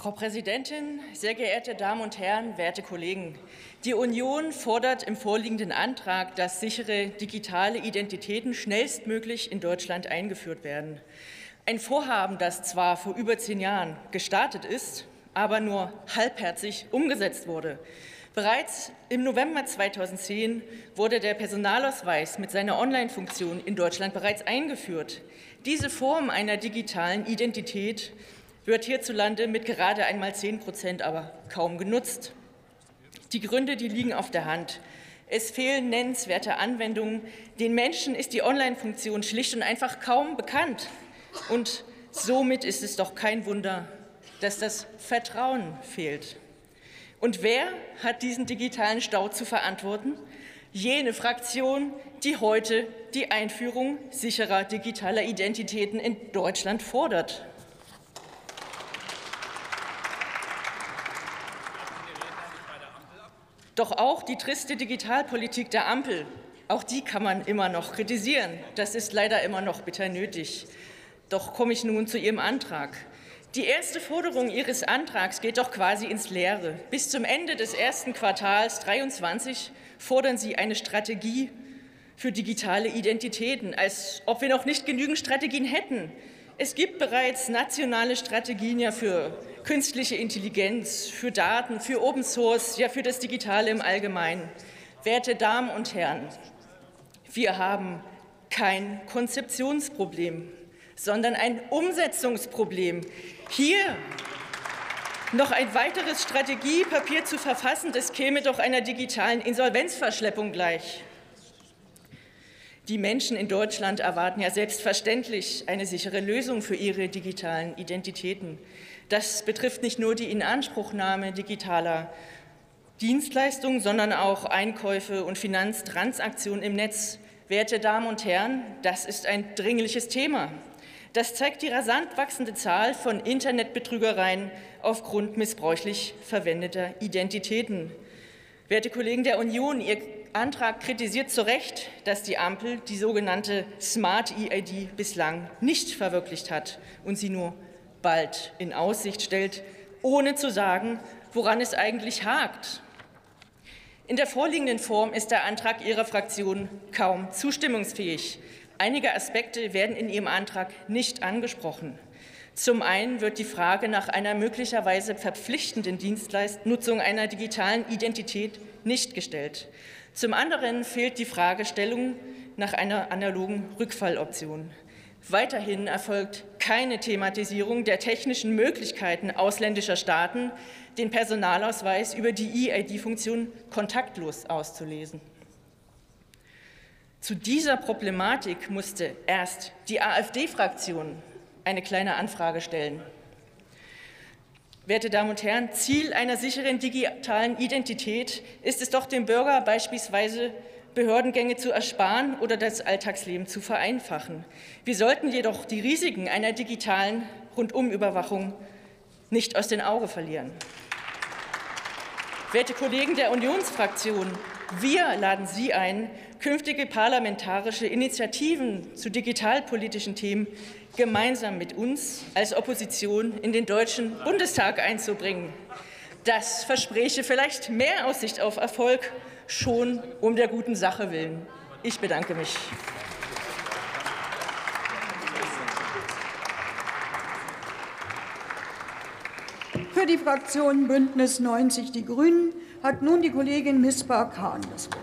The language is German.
Frau Präsidentin, sehr geehrte Damen und Herren, werte Kollegen! Die Union fordert im vorliegenden Antrag, dass sichere digitale Identitäten schnellstmöglich in Deutschland eingeführt werden. Ein Vorhaben, das zwar vor über zehn Jahren gestartet ist, aber nur halbherzig umgesetzt wurde. Bereits im November 2010 wurde der Personalausweis mit seiner Online-Funktion in Deutschland bereits eingeführt. Diese Form einer digitalen Identität wird hierzulande mit gerade einmal 10 Prozent aber kaum genutzt. Die Gründe die liegen auf der Hand. Es fehlen nennenswerte Anwendungen. Den Menschen ist die Online-Funktion schlicht und einfach kaum bekannt. Und somit ist es doch kein Wunder, dass das Vertrauen fehlt. Und wer hat diesen digitalen Stau zu verantworten? Jene Fraktion, die heute die Einführung sicherer digitaler Identitäten in Deutschland fordert. Doch auch die triste Digitalpolitik der Ampel, auch die kann man immer noch kritisieren. Das ist leider immer noch bitter nötig. Doch komme ich nun zu Ihrem Antrag. Die erste Forderung Ihres Antrags geht doch quasi ins Leere. Bis zum Ende des ersten Quartals 2023 fordern Sie eine Strategie für digitale Identitäten, als ob wir noch nicht genügend Strategien hätten. Es gibt bereits nationale Strategien ja für künstliche Intelligenz, für Daten, für Open Source, ja für das Digitale im Allgemeinen. Werte Damen und Herren, wir haben kein Konzeptionsproblem, sondern ein Umsetzungsproblem. Hier noch ein weiteres Strategiepapier zu verfassen, das käme doch einer digitalen Insolvenzverschleppung gleich. Die Menschen in Deutschland erwarten ja selbstverständlich eine sichere Lösung für ihre digitalen Identitäten. Das betrifft nicht nur die Inanspruchnahme digitaler Dienstleistungen, sondern auch Einkäufe und Finanztransaktionen im Netz. Werte Damen und Herren, das ist ein dringliches Thema. Das zeigt die rasant wachsende Zahl von Internetbetrügereien aufgrund missbräuchlich verwendeter Identitäten. Werte Kollegen der Union, Ihr Antrag kritisiert zu Recht, dass die Ampel die sogenannte Smart EID bislang nicht verwirklicht hat und sie nur bald in Aussicht stellt, ohne zu sagen, woran es eigentlich hakt. In der vorliegenden Form ist der Antrag Ihrer Fraktion kaum zustimmungsfähig. Einige Aspekte werden in Ihrem Antrag nicht angesprochen. Zum einen wird die Frage nach einer möglicherweise verpflichtenden Dienstleistnutzung einer digitalen Identität nicht gestellt. Zum anderen fehlt die Fragestellung nach einer analogen Rückfalloption. Weiterhin erfolgt keine Thematisierung der technischen Möglichkeiten ausländischer Staaten, den Personalausweis über die EID-Funktion kontaktlos auszulesen. Zu dieser Problematik musste erst die AfD-Fraktion eine kleine Anfrage stellen. Werte Damen und Herren, Ziel einer sicheren digitalen Identität ist es doch, dem Bürger beispielsweise Behördengänge zu ersparen oder das Alltagsleben zu vereinfachen. Wir sollten jedoch die Risiken einer digitalen Rundumüberwachung nicht aus den Augen verlieren. Werte Kollegen der Unionsfraktion, wir laden Sie ein, künftige parlamentarische Initiativen zu digitalpolitischen Themen gemeinsam mit uns als Opposition in den Deutschen Bundestag einzubringen. Das verspräche vielleicht mehr Aussicht auf Erfolg, schon um der guten Sache willen. Ich bedanke mich. Für die Fraktion Bündnis 90 Die Grünen hat nun die Kollegin Misbah Kahn das Wort.